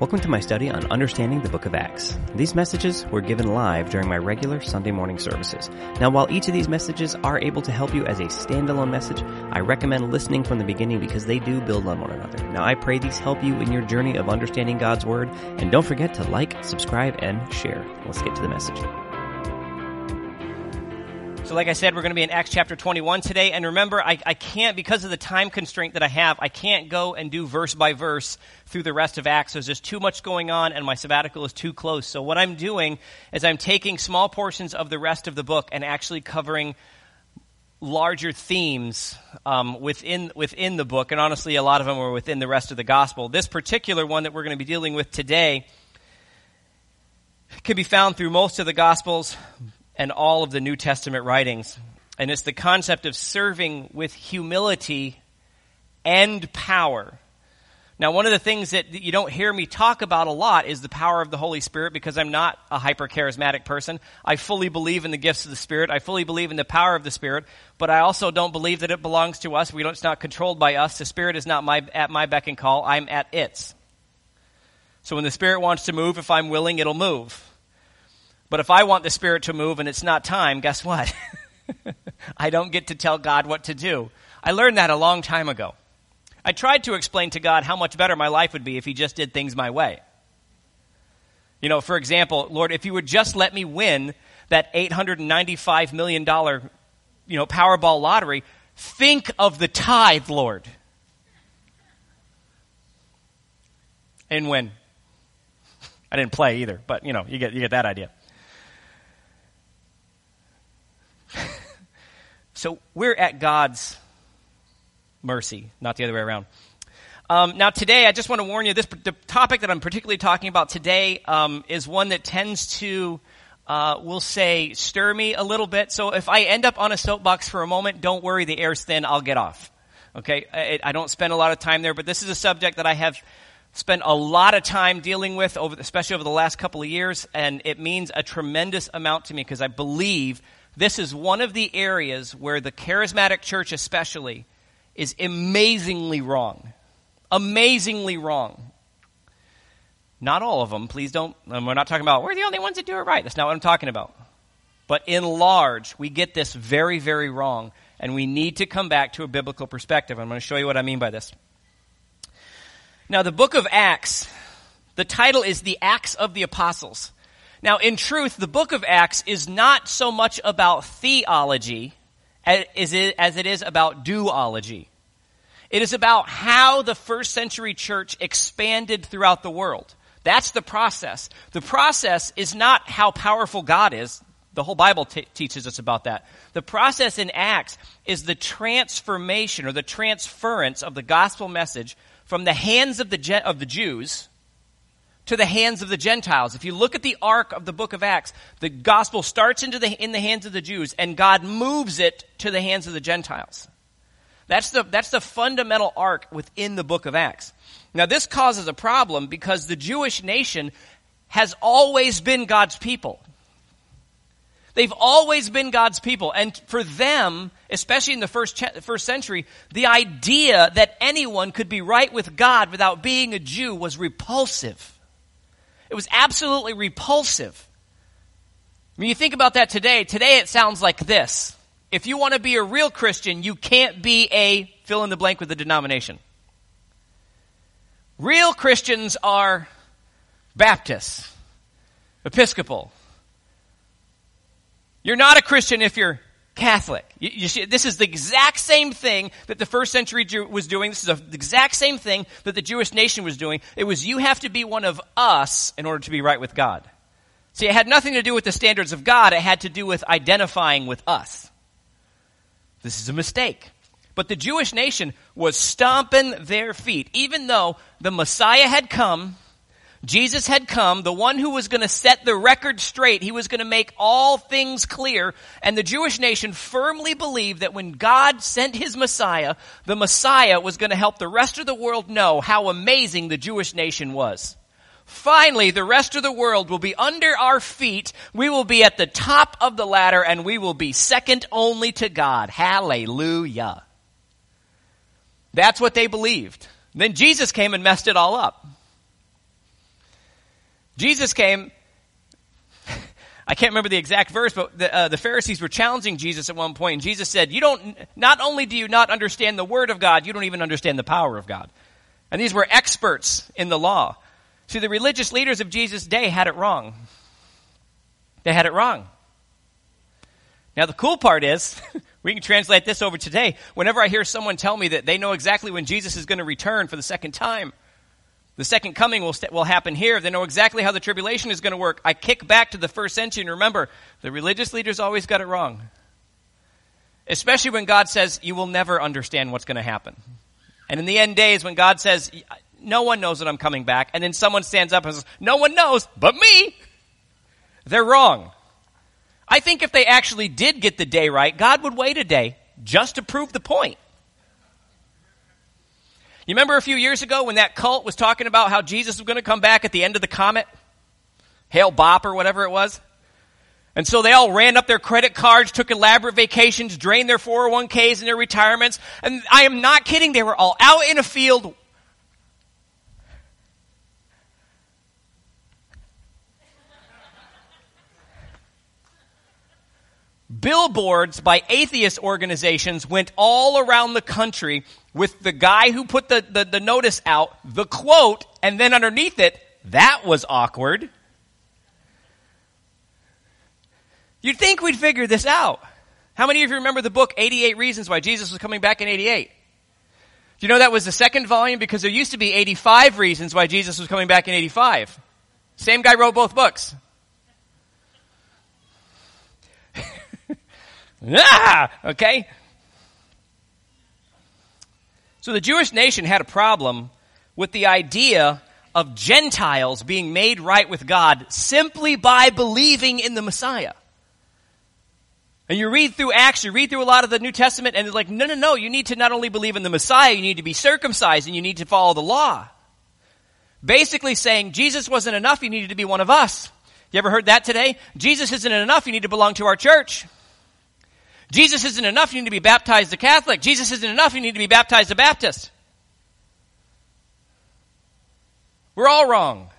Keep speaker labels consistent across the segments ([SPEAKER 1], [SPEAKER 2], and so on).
[SPEAKER 1] Welcome to my study on understanding the book of Acts. These messages were given live during my regular Sunday morning services. Now, while each of these messages are able to help you as a standalone message, I recommend listening from the beginning because they do build on one another. Now, I pray these help you in your journey of understanding God's Word, and don't forget to like, subscribe, and share. Let's get to the message.
[SPEAKER 2] So, like I said, we're going to be in Acts chapter 21 today. And remember, I, I, can't, because of the time constraint that I have, I can't go and do verse by verse through the rest of Acts. There's just too much going on, and my sabbatical is too close. So, what I'm doing is I'm taking small portions of the rest of the book and actually covering larger themes um, within within the book. And honestly, a lot of them are within the rest of the gospel. This particular one that we're going to be dealing with today can be found through most of the gospels and all of the New Testament writings. And it's the concept of serving with humility and power. Now, one of the things that you don't hear me talk about a lot is the power of the Holy Spirit because I'm not a hyper charismatic person. I fully believe in the gifts of the Spirit. I fully believe in the power of the Spirit, but I also don't believe that it belongs to us. We don't, it's not controlled by us. The Spirit is not my, at my beck and call. I'm at its. So when the Spirit wants to move, if I'm willing, it'll move. But if I want the Spirit to move and it's not time, guess what? I don't get to tell God what to do. I learned that a long time ago. I tried to explain to God how much better my life would be if He just did things my way. You know, for example, Lord, if you would just let me win that $895 million, you know, Powerball lottery, think of the tithe, Lord. And when? I didn't play either, but you know, you get, you get that idea. So we're at God's mercy, not the other way around. Um, now, today, I just want to warn you this the topic that I'm particularly talking about today um, is one that tends to, uh, we'll say, stir me a little bit. So if I end up on a soapbox for a moment, don't worry, the air's thin, I'll get off. Okay? I, I don't spend a lot of time there, but this is a subject that I have spent a lot of time dealing with, over, especially over the last couple of years, and it means a tremendous amount to me because I believe this is one of the areas where the charismatic church, especially, is amazingly wrong. Amazingly wrong. Not all of them, please don't. And we're not talking about we're the only ones that do it right. That's not what I'm talking about. But in large, we get this very, very wrong, and we need to come back to a biblical perspective. I'm going to show you what I mean by this. Now, the book of Acts, the title is The Acts of the Apostles. Now, in truth, the book of Acts is not so much about theology as it is about doology. It is about how the first century church expanded throughout the world. That's the process. The process is not how powerful God is. The whole Bible t- teaches us about that. The process in Acts is the transformation or the transference of the gospel message from the hands of the, of the Jews to the hands of the Gentiles. If you look at the arc of the book of Acts, the gospel starts into the, in the hands of the Jews and God moves it to the hands of the Gentiles. That's the, that's the fundamental arc within the book of Acts. Now this causes a problem because the Jewish nation has always been God's people. They've always been God's people. And for them, especially in the first, first century, the idea that anyone could be right with God without being a Jew was repulsive. It was absolutely repulsive. When you think about that today, today it sounds like this. If you want to be a real Christian, you can't be a fill in the blank with a denomination. Real Christians are Baptists, Episcopal. You're not a Christian if you're Catholic. You, you see, this is the exact same thing that the first century Jew was doing. This is the exact same thing that the Jewish nation was doing. It was you have to be one of us in order to be right with God. See, it had nothing to do with the standards of God. It had to do with identifying with us. This is a mistake. But the Jewish nation was stomping their feet. Even though the Messiah had come, Jesus had come, the one who was going to set the record straight. He was going to make all things clear. And the Jewish nation firmly believed that when God sent his Messiah, the Messiah was going to help the rest of the world know how amazing the Jewish nation was. Finally, the rest of the world will be under our feet. We will be at the top of the ladder and we will be second only to God. Hallelujah. That's what they believed. Then Jesus came and messed it all up. Jesus came. I can't remember the exact verse, but the, uh, the Pharisees were challenging Jesus at one point, and Jesus said, "You don't. Not only do you not understand the Word of God, you don't even understand the power of God." And these were experts in the law. See, the religious leaders of Jesus' day had it wrong. They had it wrong. Now, the cool part is, we can translate this over today. Whenever I hear someone tell me that they know exactly when Jesus is going to return for the second time, the second coming will, st- will happen here. They know exactly how the tribulation is going to work. I kick back to the first century and remember, the religious leaders always got it wrong. Especially when God says, you will never understand what's going to happen. And in the end days, when God says, no one knows that I'm coming back, and then someone stands up and says, no one knows but me, they're wrong. I think if they actually did get the day right, God would wait a day just to prove the point. You remember a few years ago when that cult was talking about how Jesus was going to come back at the end of the comet? Hale-Bopp or whatever it was? And so they all ran up their credit cards, took elaborate vacations, drained their 401ks and their retirements. And I am not kidding. They were all out in a field. Billboards by atheist organizations went all around the country with the guy who put the, the, the notice out, the quote, and then underneath it, that was awkward. You'd think we'd figure this out. How many of you remember the book 88 Reasons Why Jesus Was Coming Back in 88? Do you know that was the second volume? Because there used to be 85 reasons why Jesus was coming back in 85. Same guy wrote both books. Ah! Okay? So the Jewish nation had a problem with the idea of Gentiles being made right with God simply by believing in the Messiah. And you read through Acts, you read through a lot of the New Testament, and it's like, no, no, no, you need to not only believe in the Messiah, you need to be circumcised and you need to follow the law. Basically saying Jesus wasn't enough, you needed to be one of us. You ever heard that today? Jesus isn't enough, you need to belong to our church. Jesus isn't enough, you need to be baptized a Catholic. Jesus isn't enough, you need to be baptized a Baptist. We're all wrong.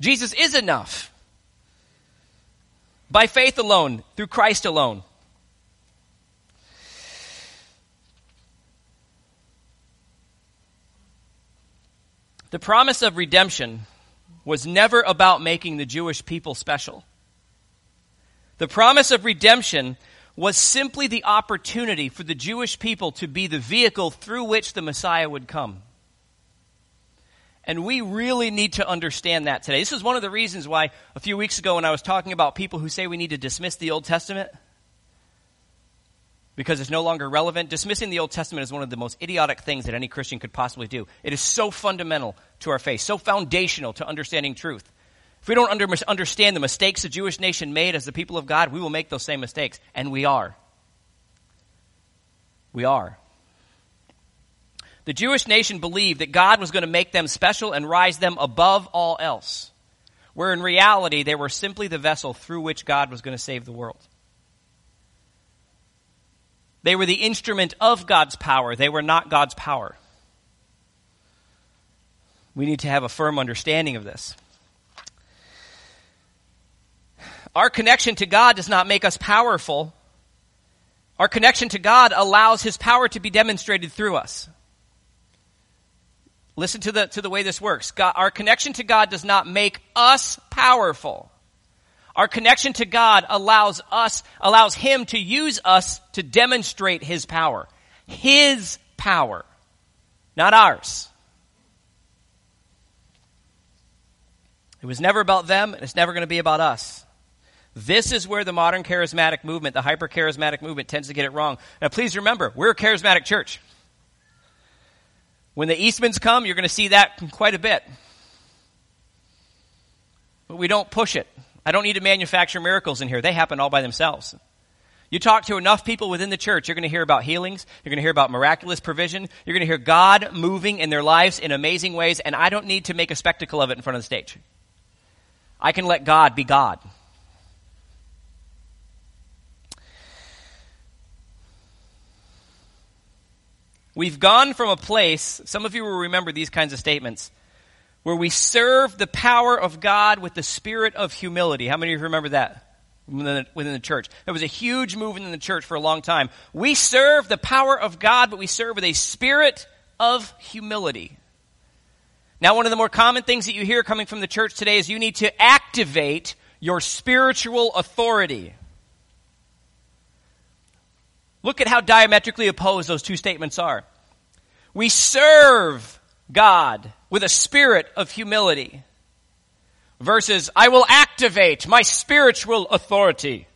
[SPEAKER 2] Jesus is enough by faith alone, through Christ alone. The promise of redemption was never about making the Jewish people special. The promise of redemption was simply the opportunity for the Jewish people to be the vehicle through which the Messiah would come. And we really need to understand that today. This is one of the reasons why a few weeks ago when I was talking about people who say we need to dismiss the Old Testament because it's no longer relevant, dismissing the Old Testament is one of the most idiotic things that any Christian could possibly do. It is so fundamental to our faith, so foundational to understanding truth. If we don't under, understand the mistakes the Jewish nation made as the people of God, we will make those same mistakes. And we are. We are. The Jewish nation believed that God was going to make them special and rise them above all else, where in reality they were simply the vessel through which God was going to save the world. They were the instrument of God's power, they were not God's power. We need to have a firm understanding of this. Our connection to God does not make us powerful. Our connection to God allows His power to be demonstrated through us. Listen to the, to the way this works. God, our connection to God does not make us powerful. Our connection to God allows us, allows Him to use us to demonstrate His power. His power, not ours. It was never about them, and it's never going to be about us. This is where the modern charismatic movement, the hyper charismatic movement, tends to get it wrong. Now, please remember, we're a charismatic church. When the Eastmans come, you're going to see that quite a bit. But we don't push it. I don't need to manufacture miracles in here. They happen all by themselves. You talk to enough people within the church, you're going to hear about healings. You're going to hear about miraculous provision. You're going to hear God moving in their lives in amazing ways, and I don't need to make a spectacle of it in front of the stage. I can let God be God. We've gone from a place, some of you will remember these kinds of statements. where we serve the power of God with the spirit of humility. How many of you remember that? Within the, within the church. There was a huge movement in the church for a long time. We serve the power of God, but we serve with a spirit of humility. Now, one of the more common things that you hear coming from the church today is you need to activate your spiritual authority. Look at how diametrically opposed those two statements are. We serve God with a spirit of humility versus I will activate my spiritual authority.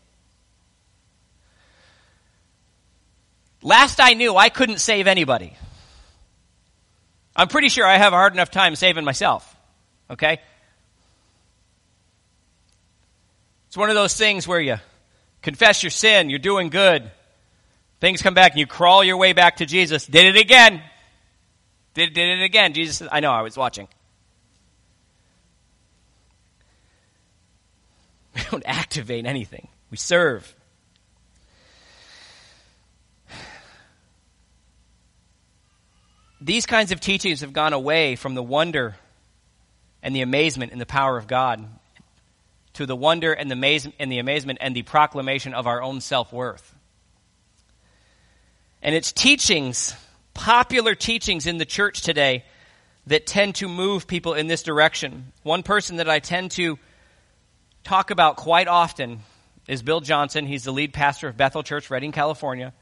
[SPEAKER 2] Last I knew, I couldn't save anybody. I'm pretty sure I have a hard enough time saving myself. Okay? It's one of those things where you confess your sin, you're doing good. Things come back and you crawl your way back to Jesus. Did it again. Did, did it again. Jesus says, I know, I was watching. We don't activate anything. We serve. These kinds of teachings have gone away from the wonder and the amazement in the power of God to the wonder and and the amazement and the proclamation of our own self worth. And it's teachings, popular teachings in the church today, that tend to move people in this direction. One person that I tend to talk about quite often is Bill Johnson. He's the lead pastor of Bethel Church, Redding, California.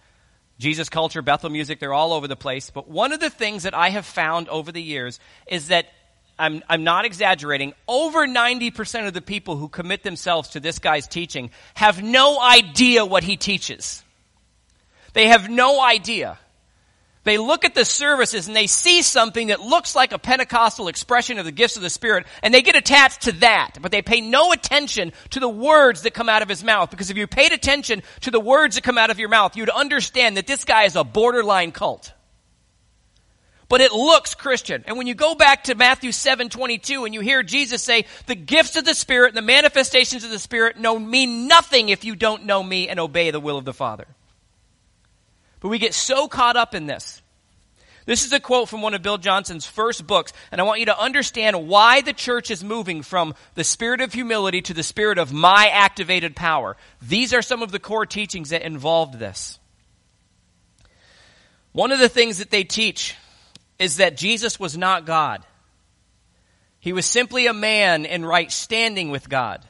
[SPEAKER 2] Jesus culture, Bethel music, they're all over the place. But one of the things that I have found over the years is that I'm, I'm not exaggerating, over 90% of the people who commit themselves to this guy's teaching have no idea what he teaches. They have no idea. They look at the services and they see something that looks like a Pentecostal expression of the gifts of the Spirit and they get attached to that, but they pay no attention to the words that come out of his mouth because if you paid attention to the words that come out of your mouth, you'd understand that this guy is a borderline cult. But it looks Christian. And when you go back to Matthew 7, 22 and you hear Jesus say, the gifts of the Spirit and the manifestations of the Spirit know mean nothing if you don't know me and obey the will of the Father. But we get so caught up in this. This is a quote from one of Bill Johnson's first books, and I want you to understand why the church is moving from the spirit of humility to the spirit of my activated power. These are some of the core teachings that involved this. One of the things that they teach is that Jesus was not God. He was simply a man in right standing with God.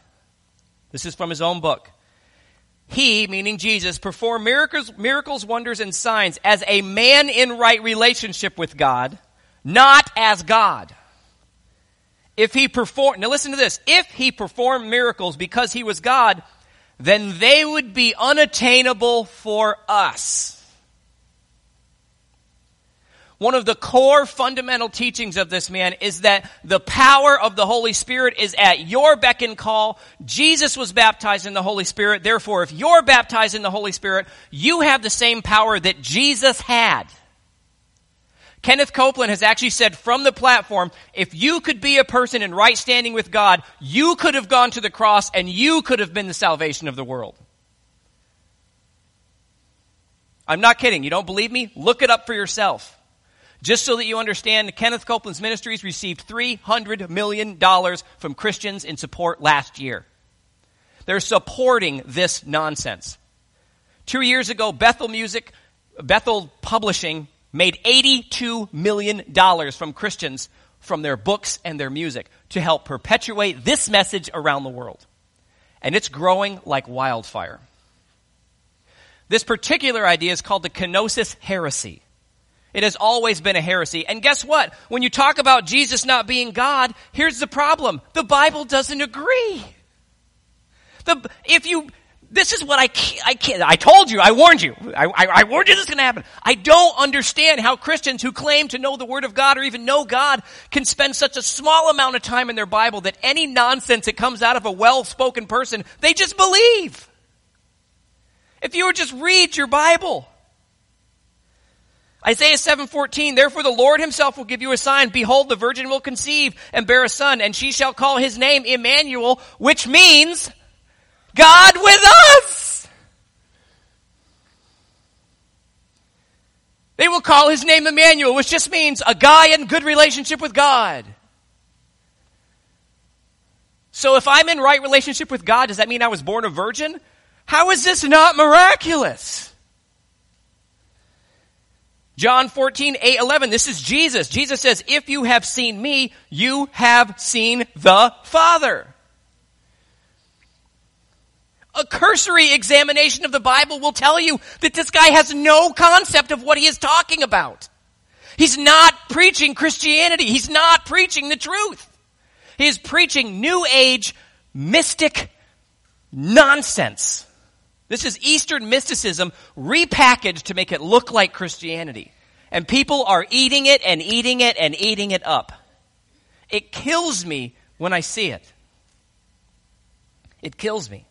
[SPEAKER 2] This is from his own book he, meaning Jesus, performed miracles, miracles, wonders, and signs as a man in right relationship with God, not as God. If he performed, now listen to this, if he performed miracles because he was God, then they would be unattainable for us. One of the core fundamental teachings of this man is that the power of the Holy Spirit is at your beck and call. Jesus was baptized in the Holy Spirit. Therefore, if you're baptized in the Holy Spirit, you have the same power that Jesus had. Kenneth Copeland has actually said from the platform, if you could be a person in right standing with God, you could have gone to the cross and you could have been the salvation of the world. I'm not kidding. You don't believe me? Look it up for yourself. Just so that you understand, Kenneth Copeland's ministries received $300 million from Christians in support last year. They're supporting this nonsense. Two years ago, Bethel Music, Bethel Publishing made $82 million from Christians from their books and their music to help perpetuate this message around the world. And it's growing like wildfire. This particular idea is called the kenosis heresy. It has always been a heresy. And guess what? When you talk about Jesus not being God, here's the problem. The Bible doesn't agree. The, if you, this is what I can't, I can't, I told you, I warned you. I, I, I warned you this is going to happen. I don't understand how Christians who claim to know the Word of God or even know God can spend such a small amount of time in their Bible that any nonsense that comes out of a well-spoken person, they just believe. If you would just read your Bible. Isaiah 7:14 Therefore the Lord himself will give you a sign behold the virgin will conceive and bear a son and she shall call his name Emmanuel which means God with us They will call his name Emmanuel which just means a guy in good relationship with God So if I'm in right relationship with God, does that mean I was born a virgin? How is this not miraculous? John 14, 8, 11. This is Jesus. Jesus says, if you have seen me, you have seen the Father. A cursory examination of the Bible will tell you that this guy has no concept of what he is talking about. He's not preaching Christianity. He's not preaching the truth. He is preaching New Age mystic nonsense. This is Eastern mysticism repackaged to make it look like Christianity. And people are eating it and eating it and eating it up. It kills me when I see it. It kills me.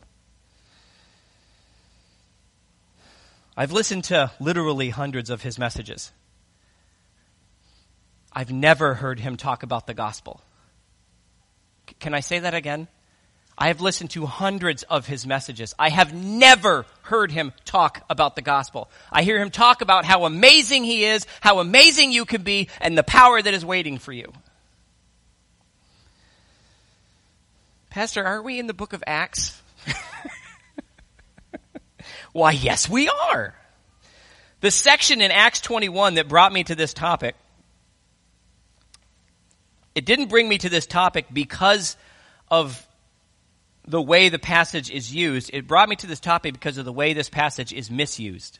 [SPEAKER 2] I've listened to literally hundreds of his messages. I've never heard him talk about the gospel. Can I say that again? I have listened to hundreds of his messages. I have never heard him talk about the gospel. I hear him talk about how amazing he is, how amazing you can be, and the power that is waiting for you. Pastor, are we in the book of Acts? Why, yes, we are. The section in Acts 21 that brought me to this topic it didn't bring me to this topic because of the way the passage is used. It brought me to this topic because of the way this passage is misused.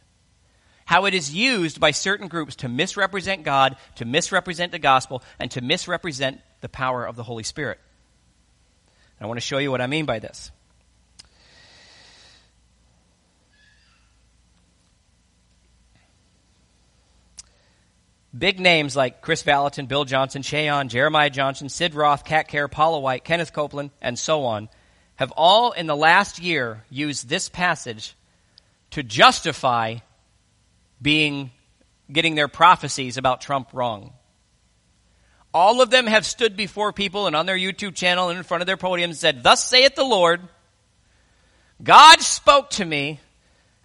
[SPEAKER 2] How it is used by certain groups to misrepresent God, to misrepresent the gospel, and to misrepresent the power of the Holy Spirit. I want to show you what I mean by this. Big names like Chris Vallotton, Bill Johnson, Ché Jeremiah Johnson, Sid Roth, Kat Kerr, Paula White, Kenneth Copeland, and so on have all in the last year used this passage to justify being getting their prophecies about Trump wrong. All of them have stood before people and on their YouTube channel and in front of their podium and said, Thus saith the Lord, God spoke to me,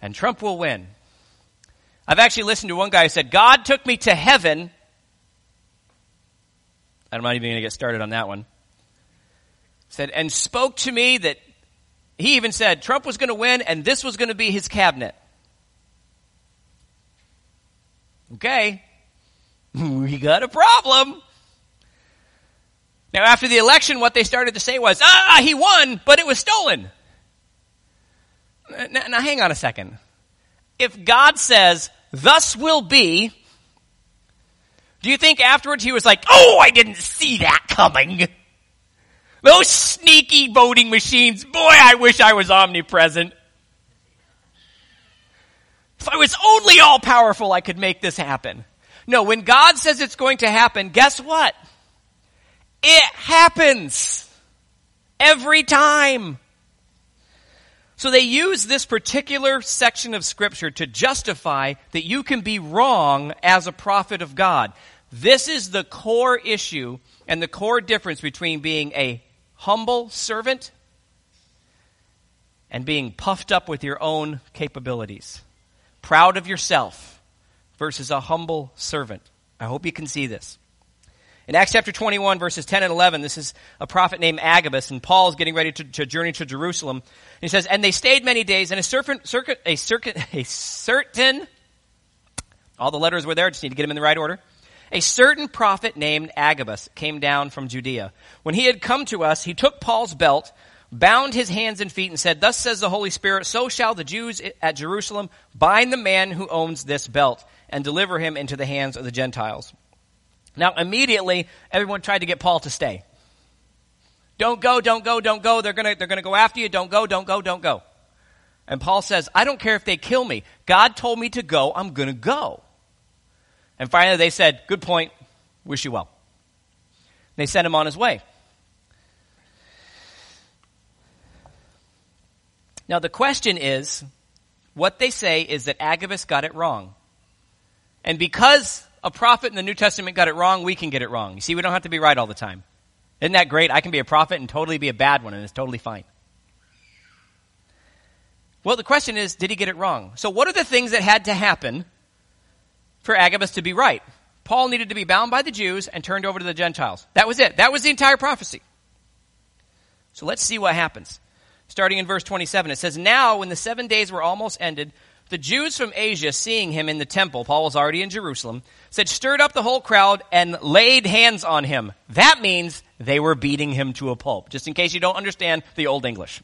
[SPEAKER 2] and Trump will win. I've actually listened to one guy who said, God took me to heaven. I'm not even going to get started on that one. Said, and spoke to me that he even said Trump was going to win and this was going to be his cabinet. Okay. we got a problem. Now, after the election, what they started to say was, ah, he won, but it was stolen. Now, now hang on a second. If God says, thus will be. Do you think afterwards he was like, oh, I didn't see that coming? Those sneaky voting machines, boy, I wish I was omnipresent. If I was only all powerful, I could make this happen. No, when God says it's going to happen, guess what? It happens. Every time. So they use this particular section of scripture to justify that you can be wrong as a prophet of God. This is the core issue and the core difference between being a humble servant and being puffed up with your own capabilities. Proud of yourself versus a humble servant. I hope you can see this. In Acts chapter 21, verses 10 and 11, this is a prophet named Agabus, and Paul is getting ready to, to journey to Jerusalem. And he says, And they stayed many days, and a certain, a, certain, a certain, all the letters were there, just need to get them in the right order. A certain prophet named Agabus came down from Judea. When he had come to us, he took Paul's belt, bound his hands and feet, and said, Thus says the Holy Spirit, so shall the Jews at Jerusalem bind the man who owns this belt, and deliver him into the hands of the Gentiles. Now, immediately, everyone tried to get Paul to stay. Don't go, don't go, don't go. They're gonna, they're gonna go after you. Don't go, don't go, don't go. And Paul says, I don't care if they kill me. God told me to go. I'm gonna go. And finally they said, good point. Wish you well. They sent him on his way. Now the question is, what they say is that Agabus got it wrong. And because a prophet in the New Testament got it wrong, we can get it wrong. You see, we don't have to be right all the time. Isn't that great? I can be a prophet and totally be a bad one, and it's totally fine. Well, the question is, did he get it wrong? So, what are the things that had to happen for Agabus to be right? Paul needed to be bound by the Jews and turned over to the Gentiles. That was it. That was the entire prophecy. So let's see what happens. Starting in verse 27, it says, Now, when the seven days were almost ended, the Jews from Asia, seeing him in the temple, Paul was already in Jerusalem, said, stirred up the whole crowd and laid hands on him. That means they were beating him to a pulp, just in case you don't understand the Old English.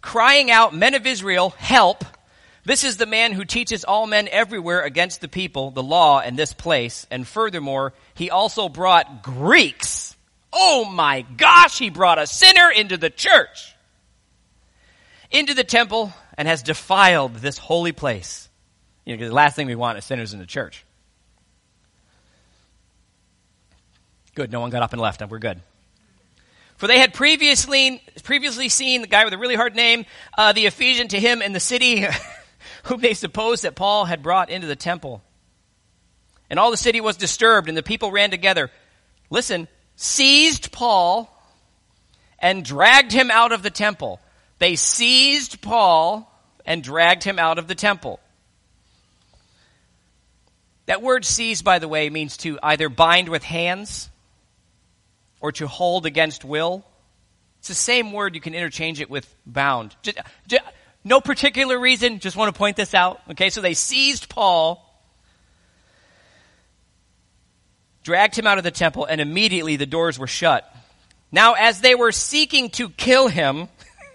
[SPEAKER 2] Crying out, Men of Israel, help! This is the man who teaches all men everywhere against the people, the law, and this place. And furthermore, he also brought Greeks. Oh my gosh, he brought a sinner into the church, into the temple, and has defiled this holy place. You know, the last thing we want is sinners in the church. Good, no one got up and left. We're good. For they had previously, previously seen the guy with a really hard name, uh, the Ephesian to him in the city, whom they supposed that Paul had brought into the temple. And all the city was disturbed, and the people ran together. Listen, seized Paul and dragged him out of the temple. They seized Paul and dragged him out of the temple. That word seize, by the way, means to either bind with hands or to hold against will. It's the same word, you can interchange it with bound. Just, no particular reason, just want to point this out. Okay, so they seized Paul, dragged him out of the temple, and immediately the doors were shut. Now, as they were seeking to kill him,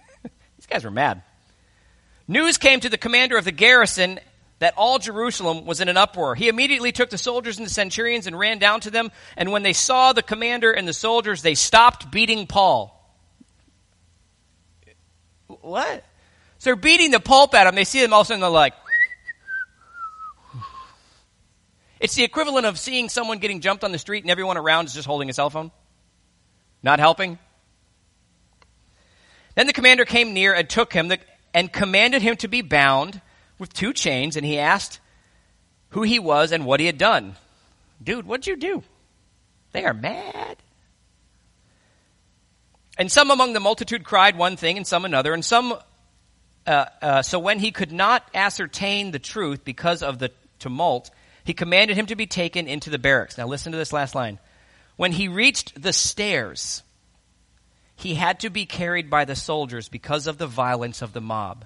[SPEAKER 2] these guys were mad. News came to the commander of the garrison that all Jerusalem was in an uproar. He immediately took the soldiers and the centurions and ran down to them. And when they saw the commander and the soldiers, they stopped beating Paul. What? So they're beating the pulp at him. They see him all of a sudden they're like, it's the equivalent of seeing someone getting jumped on the street and everyone around is just holding a cell phone. Not helping. Then the commander came near and took him and commanded him to be bound with two chains, and he asked who he was and what he had done. Dude, what'd you do? They are mad. And some among the multitude cried one thing and some another, and some. Uh, uh, so when he could not ascertain the truth because of the tumult, he commanded him to be taken into the barracks. Now listen to this last line. When he reached the stairs, he had to be carried by the soldiers because of the violence of the mob.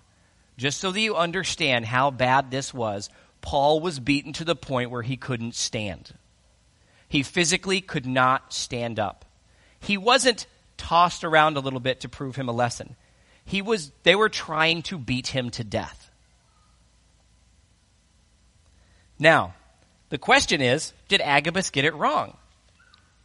[SPEAKER 2] Just so that you understand how bad this was, Paul was beaten to the point where he couldn't stand. He physically could not stand up. He wasn't tossed around a little bit to prove him a lesson. He was, they were trying to beat him to death. Now, the question is, did Agabus get it wrong?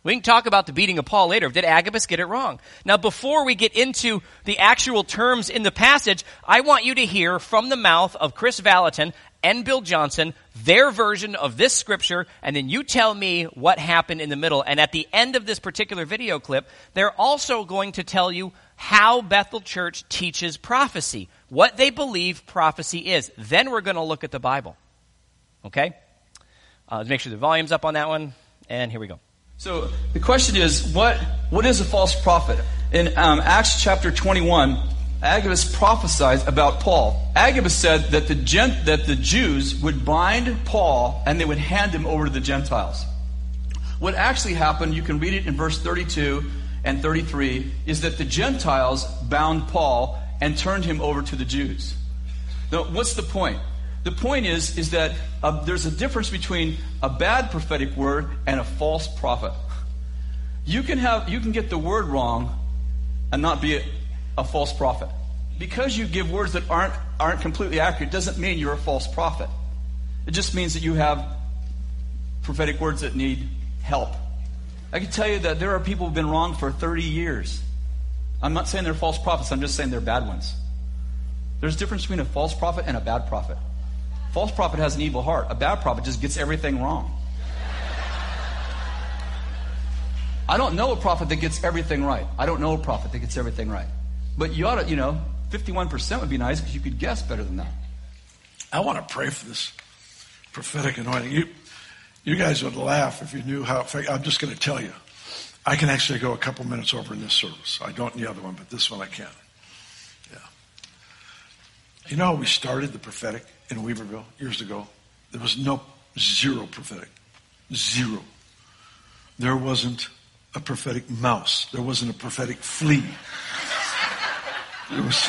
[SPEAKER 2] We can talk about the beating of Paul later. Did Agabus get it wrong? Now, before we get into the actual terms in the passage, I want you to hear from the mouth of Chris Vallotton and Bill Johnson their version of this scripture, and then you tell me what happened in the middle. And at the end of this particular video clip, they're also going to tell you how Bethel Church teaches prophecy, what they believe prophecy is. Then we're going to look at the Bible. Okay? Uh, let's make sure the volume's up on that one, and here we go.
[SPEAKER 3] So the question is, what, what is a false prophet? In um, Acts chapter 21, Agabus prophesied about Paul. Agabus said that the, gent, that the Jews would bind Paul and they would hand him over to the Gentiles. What actually happened, you can read it in verse 32 and 33, is that the Gentiles bound Paul and turned him over to the Jews. Now, what's the point? The point is, is that uh, there's a difference between a bad prophetic word and a false prophet. You can have, you can get the word wrong and not be a, a false prophet. Because you give words that aren't, aren't completely accurate doesn't mean you're a false prophet. It just means that you have prophetic words that need help. I can tell you that there are people who've been wrong for 30 years. I'm not saying they're false prophets, I'm just saying they're bad ones. There's a difference between a false prophet and a bad prophet. False prophet has an evil heart. A bad prophet just gets everything wrong. I don't know a prophet that gets everything right. I don't know a prophet that gets everything right. But you ought to, you know, 51% would be nice because you could guess better than that.
[SPEAKER 4] I want to pray for this prophetic anointing. You, you guys would laugh if you knew how. I'm just going to tell you. I can actually go a couple minutes over in this service. I don't in the other one, but this one I can. Yeah. You know how we started the prophetic? in Weaverville years ago. There was no zero prophetic. Zero. There wasn't a prophetic mouse. There wasn't a prophetic flea. It was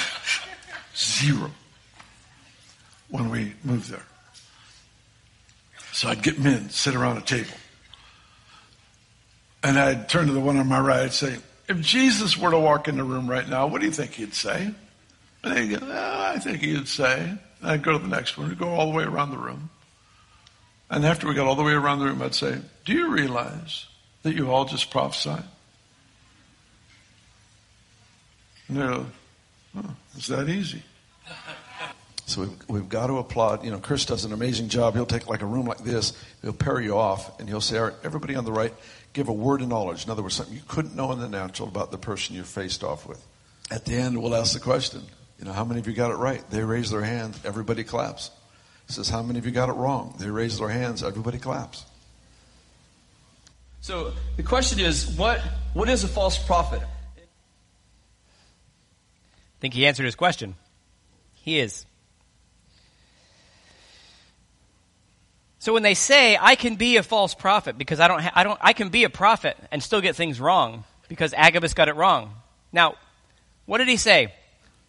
[SPEAKER 4] zero when we moved there. So I'd get men, sit around a table. And I'd turn to the one on my right and say, if Jesus were to walk in the room right now, what do you think he'd say? And they'd go, oh, I think he'd say. And I'd go to the next one, we'd go all the way around the room. And after we got all the way around the room, I'd say, do you realize that you all just prophesied? And they're like, oh, it's that easy. So we've, we've got to applaud. You know, Chris does an amazing job. He'll take like a room like this, he'll pair you off, and he'll say, all right, everybody on the right, give a word of knowledge. In other words, something you couldn't know in the natural about the person you're faced off with. At the end, we'll ask the question, you know, how many of you got it right? They raise their hand, everybody claps. He says, how many of you got it wrong? They raise their hands, everybody claps.
[SPEAKER 3] So the question is, what, what is a false prophet?
[SPEAKER 2] I think he answered his question. He is. So when they say I can be a false prophet because I don't, ha- I don't, I can be a prophet and still get things wrong because Agabus got it wrong. Now, what did he say?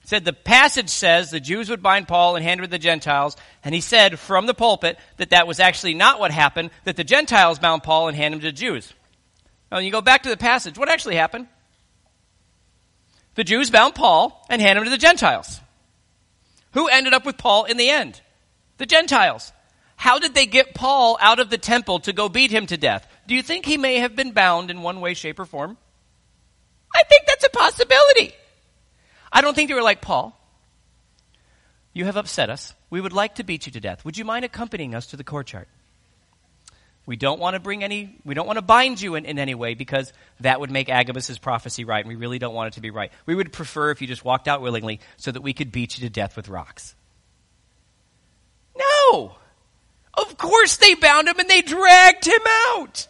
[SPEAKER 2] He said the passage says the Jews would bind Paul and hand him to the Gentiles, and he said from the pulpit that that was actually not what happened. That the Gentiles bound Paul and hand him to the Jews. Now, when you go back to the passage, what actually happened? The Jews bound Paul and handed him to the Gentiles. Who ended up with Paul in the end? The Gentiles. How did they get Paul out of the temple to go beat him to death? Do you think he may have been bound in one way, shape, or form? I think that's a possibility. I don't think they were like, Paul, you have upset us. We would like to beat you to death. Would you mind accompanying us to the courtyard? We don't want to bring any, we don't want to bind you in, in any way because that would make Agabus' prophecy right, and we really don't want it to be right. We would prefer if you just walked out willingly so that we could beat you to death with rocks. No! Of course they bound him and they dragged him out.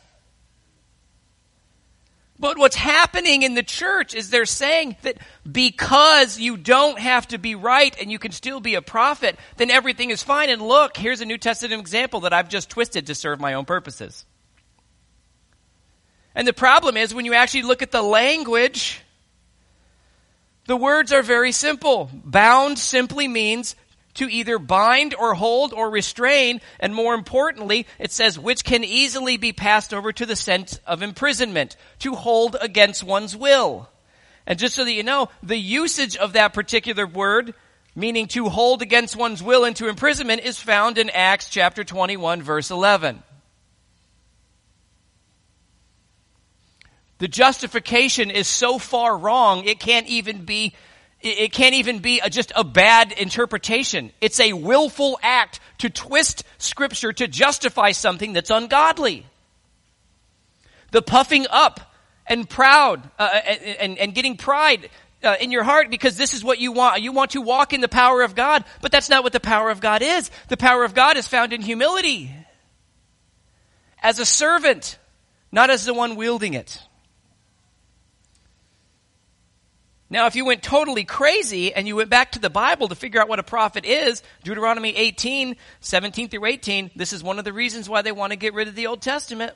[SPEAKER 2] But what's happening in the church is they're saying that because you don't have to be right and you can still be a prophet, then everything is fine. And look, here's a New Testament example that I've just twisted to serve my own purposes. And the problem is when you actually look at the language, the words are very simple. Bound simply means to either bind or hold or restrain, and more importantly, it says which can easily be passed over to the sense of imprisonment, to hold against one's will. And just so that you know, the usage of that particular word, meaning to hold against one's will into imprisonment, is found in Acts chapter 21 verse 11. The justification is so far wrong, it can't even be it can't even be a, just a bad interpretation. It's a willful act to twist scripture to justify something that's ungodly. The puffing up and proud uh, and, and, and, getting pride uh, in your heart because this is what you want. You want to walk in the power of God, but that's not what the power of God is. The power of God is found in humility as a servant, not as the one wielding it. Now, if you went totally crazy and you went back to the Bible to figure out what a prophet is, Deuteronomy 18, 17 through 18, this is one of the reasons why they want to get rid of the Old Testament.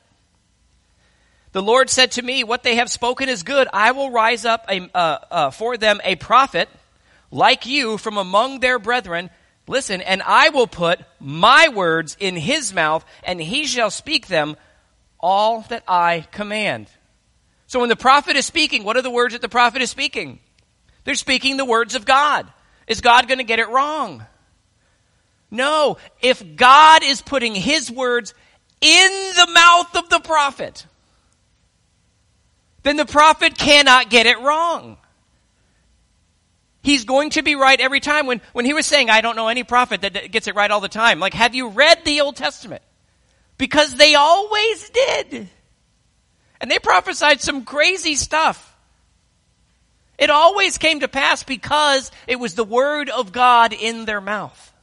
[SPEAKER 2] The Lord said to me, what they have spoken is good. I will rise up a, uh, uh, for them a prophet like you from among their brethren. Listen, and I will put my words in his mouth and he shall speak them all that I command. So when the prophet is speaking, what are the words that the prophet is speaking? They're speaking the words of God. Is God going to get it wrong? No. If God is putting his words in the mouth of the prophet, then the prophet cannot get it wrong. He's going to be right every time. When, when he was saying, I don't know any prophet that gets it right all the time, like, have you read the Old Testament? Because they always did. And they prophesied some crazy stuff. It always came to pass because it was the word of God in their mouth.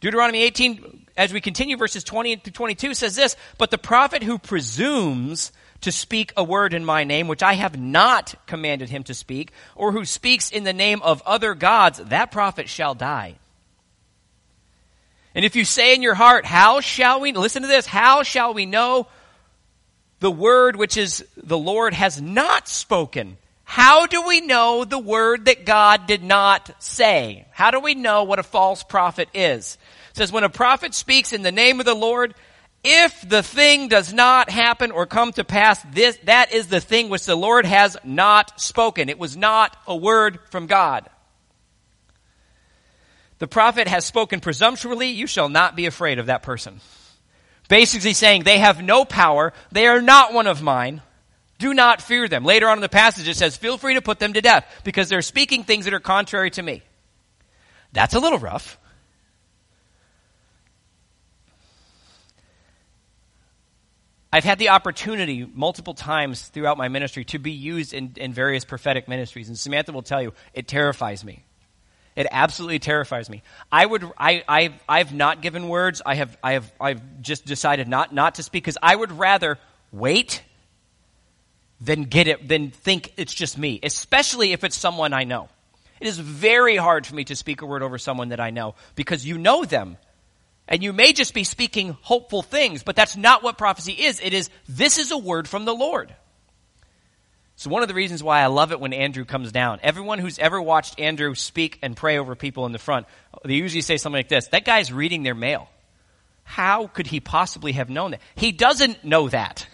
[SPEAKER 2] Deuteronomy 18, as we continue verses 20 to 22 says this, but the prophet who presumes to speak a word in my name, which I have not commanded him to speak, or who speaks in the name of other gods, that prophet shall die. And if you say in your heart, how shall we, listen to this, how shall we know the word which is the Lord has not spoken. How do we know the word that God did not say? How do we know what a false prophet is? It says, when a prophet speaks in the name of the Lord, if the thing does not happen or come to pass, this, that is the thing which the Lord has not spoken. It was not a word from God. The prophet has spoken presumptuously, you shall not be afraid of that person. Basically saying they have no power, they are not one of mine. Do not fear them. Later on in the passage it says, feel free to put them to death because they're speaking things that are contrary to me. That's a little rough. I've had the opportunity multiple times throughout my ministry to be used in, in various prophetic ministries, and Samantha will tell you, it terrifies me. It absolutely terrifies me. I would, I, I've, I've not given words. I have, I have, I've just decided not, not to speak because I would rather wait than get it, than think it's just me, especially if it's someone I know. It is very hard for me to speak a word over someone that I know because you know them. And you may just be speaking hopeful things, but that's not what prophecy is. It is, this is a word from the Lord. So one of the reasons why I love it when Andrew comes down, everyone who's ever watched Andrew speak and pray over people in the front, they usually say something like this, that guy's reading their mail. How could he possibly have known that? He doesn't know that.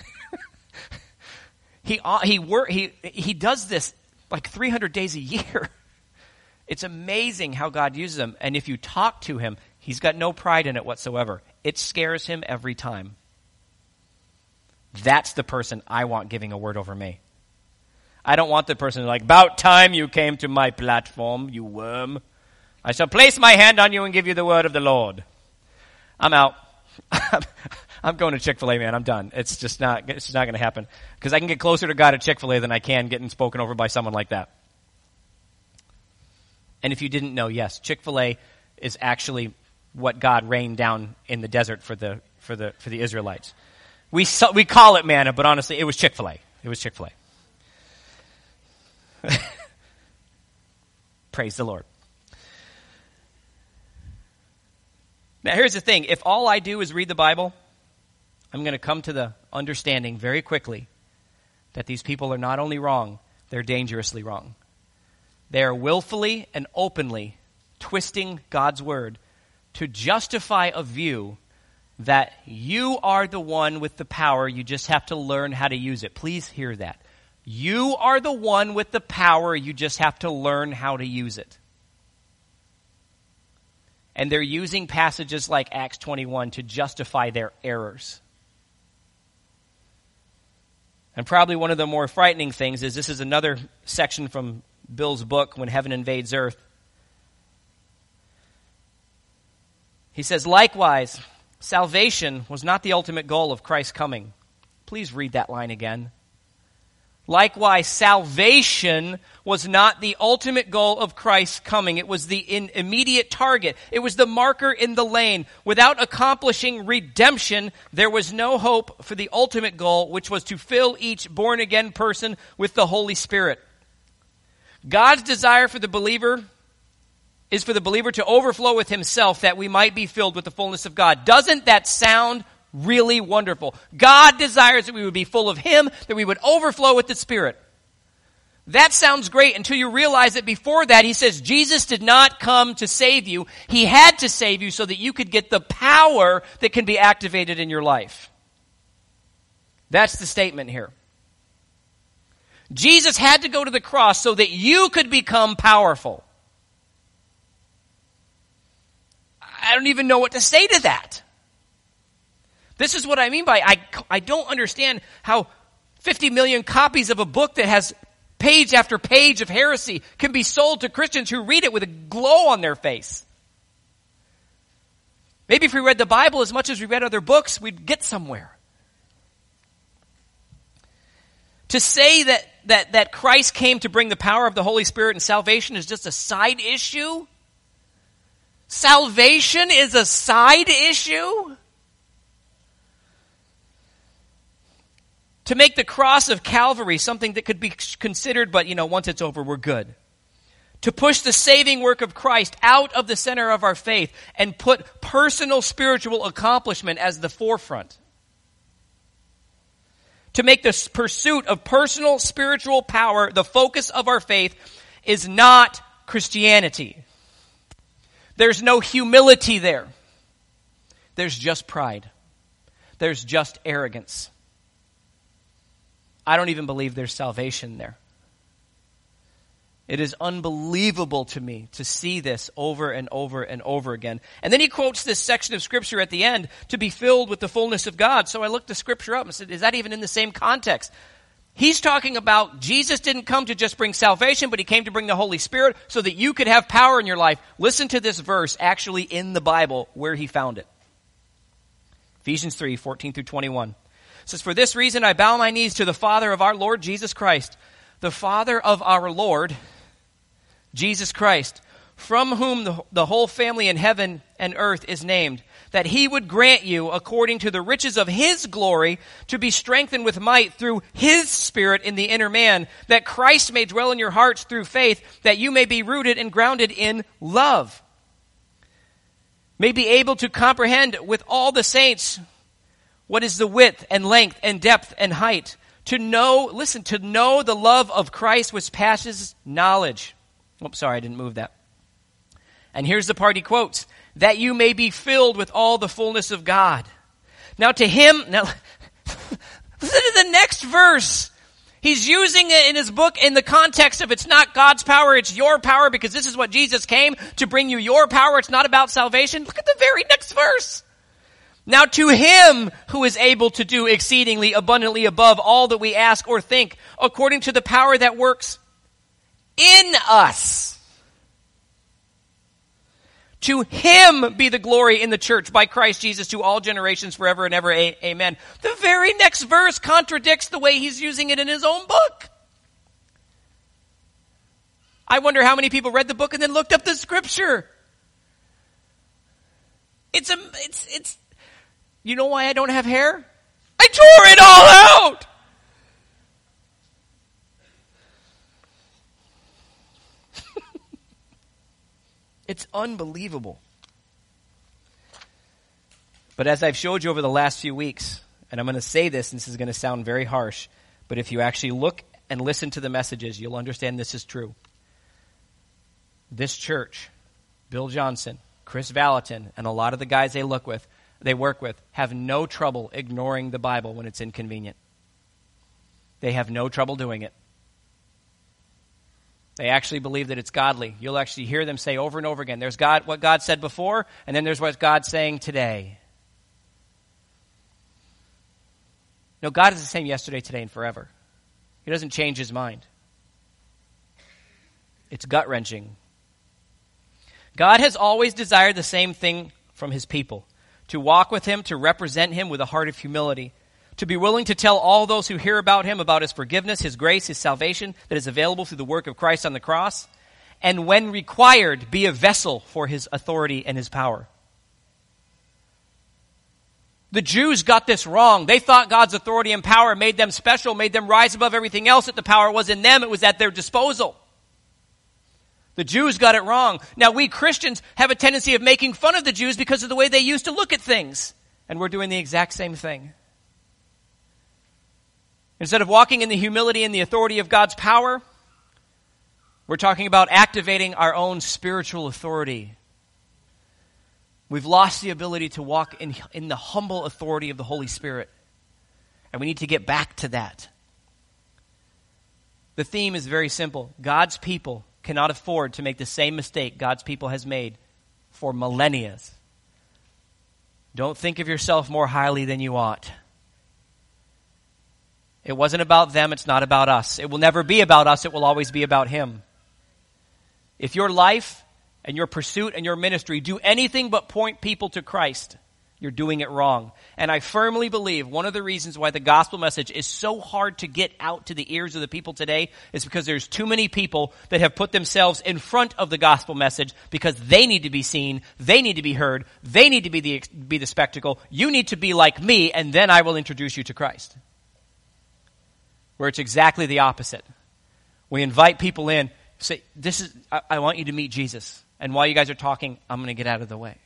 [SPEAKER 2] he, uh, he, wor- he, he does this like 300 days a year. It's amazing how God uses him. And if you talk to him, He's got no pride in it whatsoever. It scares him every time. That's the person I want giving a word over me. I don't want the person like, about time you came to my platform, you worm. I shall place my hand on you and give you the word of the Lord. I'm out. I'm going to Chick-fil-A, man. I'm done. It's just not, it's just not going to happen. Because I can get closer to God at Chick-fil-A than I can getting spoken over by someone like that. And if you didn't know, yes, Chick-fil-A is actually what God rained down in the desert for the, for the, for the Israelites. We, we call it manna, but honestly, it was Chick fil A. It was Chick fil A. Praise the Lord. Now, here's the thing if all I do is read the Bible, I'm going to come to the understanding very quickly that these people are not only wrong, they're dangerously wrong. They are willfully and openly twisting God's word to justify a view that you are the one with the power, you just have to learn how to use it. Please hear that. You are the one with the power, you just have to learn how to use it. And they're using passages like Acts 21 to justify their errors. And probably one of the more frightening things is this is another section from Bill's book, When Heaven Invades Earth. He says, likewise, salvation was not the ultimate goal of Christ's coming. Please read that line again. Likewise, salvation was not the ultimate goal of Christ's coming. It was the immediate target. It was the marker in the lane. Without accomplishing redemption, there was no hope for the ultimate goal, which was to fill each born again person with the Holy Spirit. God's desire for the believer is for the believer to overflow with himself that we might be filled with the fullness of God. Doesn't that sound really wonderful? God desires that we would be full of Him, that we would overflow with the Spirit. That sounds great until you realize that before that, He says Jesus did not come to save you. He had to save you so that you could get the power that can be activated in your life. That's the statement here. Jesus had to go to the cross so that you could become powerful. I don't even know what to say to that. This is what I mean by I, I don't understand how 50 million copies of a book that has page after page of heresy can be sold to Christians who read it with a glow on their face. Maybe if we read the Bible as much as we read other books, we'd get somewhere. To say that, that, that Christ came to bring the power of the Holy Spirit and salvation is just a side issue Salvation is a side issue? To make the cross of Calvary something that could be considered, but you know, once it's over, we're good. To push the saving work of Christ out of the center of our faith and put personal spiritual accomplishment as the forefront. to make the pursuit of personal spiritual power the focus of our faith is not Christianity. There's no humility there. There's just pride. There's just arrogance. I don't even believe there's salvation there. It is unbelievable to me to see this over and over and over again. And then he quotes this section of scripture at the end to be filled with the fullness of God. So I looked the scripture up and said, is that even in the same context? He's talking about Jesus didn't come to just bring salvation, but he came to bring the Holy Spirit so that you could have power in your life. Listen to this verse actually in the Bible where he found it. Ephesians 3, 14 through 21. Says, For this reason I bow my knees to the Father of our Lord Jesus Christ, the Father of our Lord Jesus Christ, from whom the, the whole family in heaven and earth is named, that he would grant you, according to the riches of his glory, to be strengthened with might through his Spirit in the inner man, that Christ may dwell in your hearts through faith, that you may be rooted and grounded in love, may be able to comprehend with all the saints what is the width and length and depth and height, to know, listen, to know the love of Christ which passes knowledge Oops, sorry, I didn't move that. And here's the part he quotes that you may be filled with all the fullness of God. Now, to him, now, listen to the next verse. He's using it in his book in the context of it's not God's power, it's your power because this is what Jesus came to bring you your power. It's not about salvation. Look at the very next verse. Now to him who is able to do exceedingly abundantly above all that we ask or think, according to the power that works in us. To him be the glory in the church by Christ Jesus to all generations forever and ever. Amen. The very next verse contradicts the way he's using it in his own book. I wonder how many people read the book and then looked up the scripture. It's a, it's, it's, you know why I don't have hair? I tore it all out! It's unbelievable. But as I've showed you over the last few weeks, and I'm going to say this, and this is going to sound very harsh, but if you actually look and listen to the messages, you'll understand this is true. This church, Bill Johnson, Chris Vallotton, and a lot of the guys they look with, they work with, have no trouble ignoring the Bible when it's inconvenient. They have no trouble doing it. They actually believe that it's godly. You'll actually hear them say over and over again, there's God, what God said before, and then there's what God's saying today. No, God is the same yesterday, today, and forever. He doesn't change his mind. It's gut wrenching. God has always desired the same thing from his people to walk with him, to represent him with a heart of humility to be willing to tell all those who hear about him about his forgiveness, his grace, his salvation that is available through the work of Christ on the cross, and when required, be a vessel for his authority and his power. The Jews got this wrong. They thought God's authority and power made them special, made them rise above everything else, that the power was in them, it was at their disposal. The Jews got it wrong. Now we Christians have a tendency of making fun of the Jews because of the way they used to look at things. And we're doing the exact same thing. Instead of walking in the humility and the authority of God's power, we're talking about activating our own spiritual authority. We've lost the ability to walk in, in the humble authority of the Holy Spirit. And we need to get back to that. The theme is very simple God's people cannot afford to make the same mistake God's people has made for millennia. Don't think of yourself more highly than you ought. It wasn't about them, it's not about us. It will never be about us, it will always be about Him. If your life and your pursuit and your ministry do anything but point people to Christ, you're doing it wrong. And I firmly believe one of the reasons why the gospel message is so hard to get out to the ears of the people today is because there's too many people that have put themselves in front of the gospel message because they need to be seen, they need to be heard, they need to be the, be the spectacle. You need to be like me, and then I will introduce you to Christ where it's exactly the opposite. We invite people in, say, this is, I, I want you to meet Jesus. And while you guys are talking, I'm going to get out of the way.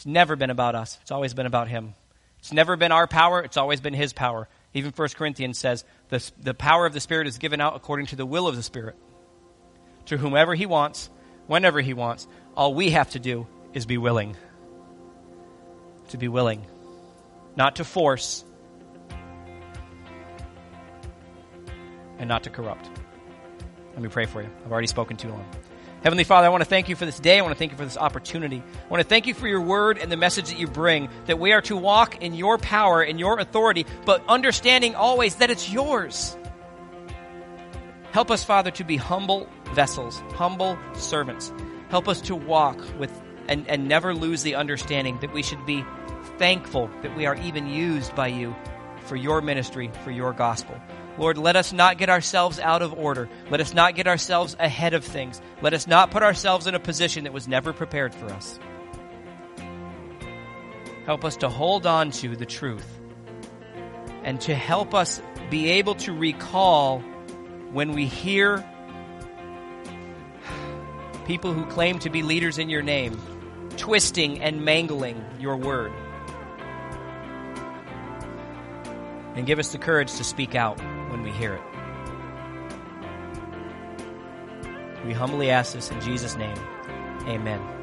[SPEAKER 2] It's never been about us. It's always been about Him. It's never been our power, it's always been His power. Even 1 Corinthians says the, the power of the Spirit is given out according to the will of the Spirit. To whomever He wants, whenever He wants. All we have to do is be willing. To be willing. Not to force, and not to corrupt. Let me pray for you. I've already spoken too long. Heavenly Father, I want to thank you for this day. I want to thank you for this opportunity. I want to thank you for your word and the message that you bring, that we are to walk in your power and your authority, but understanding always that it's yours. Help us, Father, to be humble vessels, humble servants. Help us to walk with and, and never lose the understanding that we should be thankful that we are even used by you for your ministry, for your gospel. Lord, let us not get ourselves out of order. Let us not get ourselves ahead of things. Let us not put ourselves in a position that was never prepared for us. Help us to hold on to the truth and to help us be able to recall when we hear people who claim to be leaders in your name twisting and mangling your word. And give us the courage to speak out when we hear it. We humbly ask this in Jesus' name. Amen.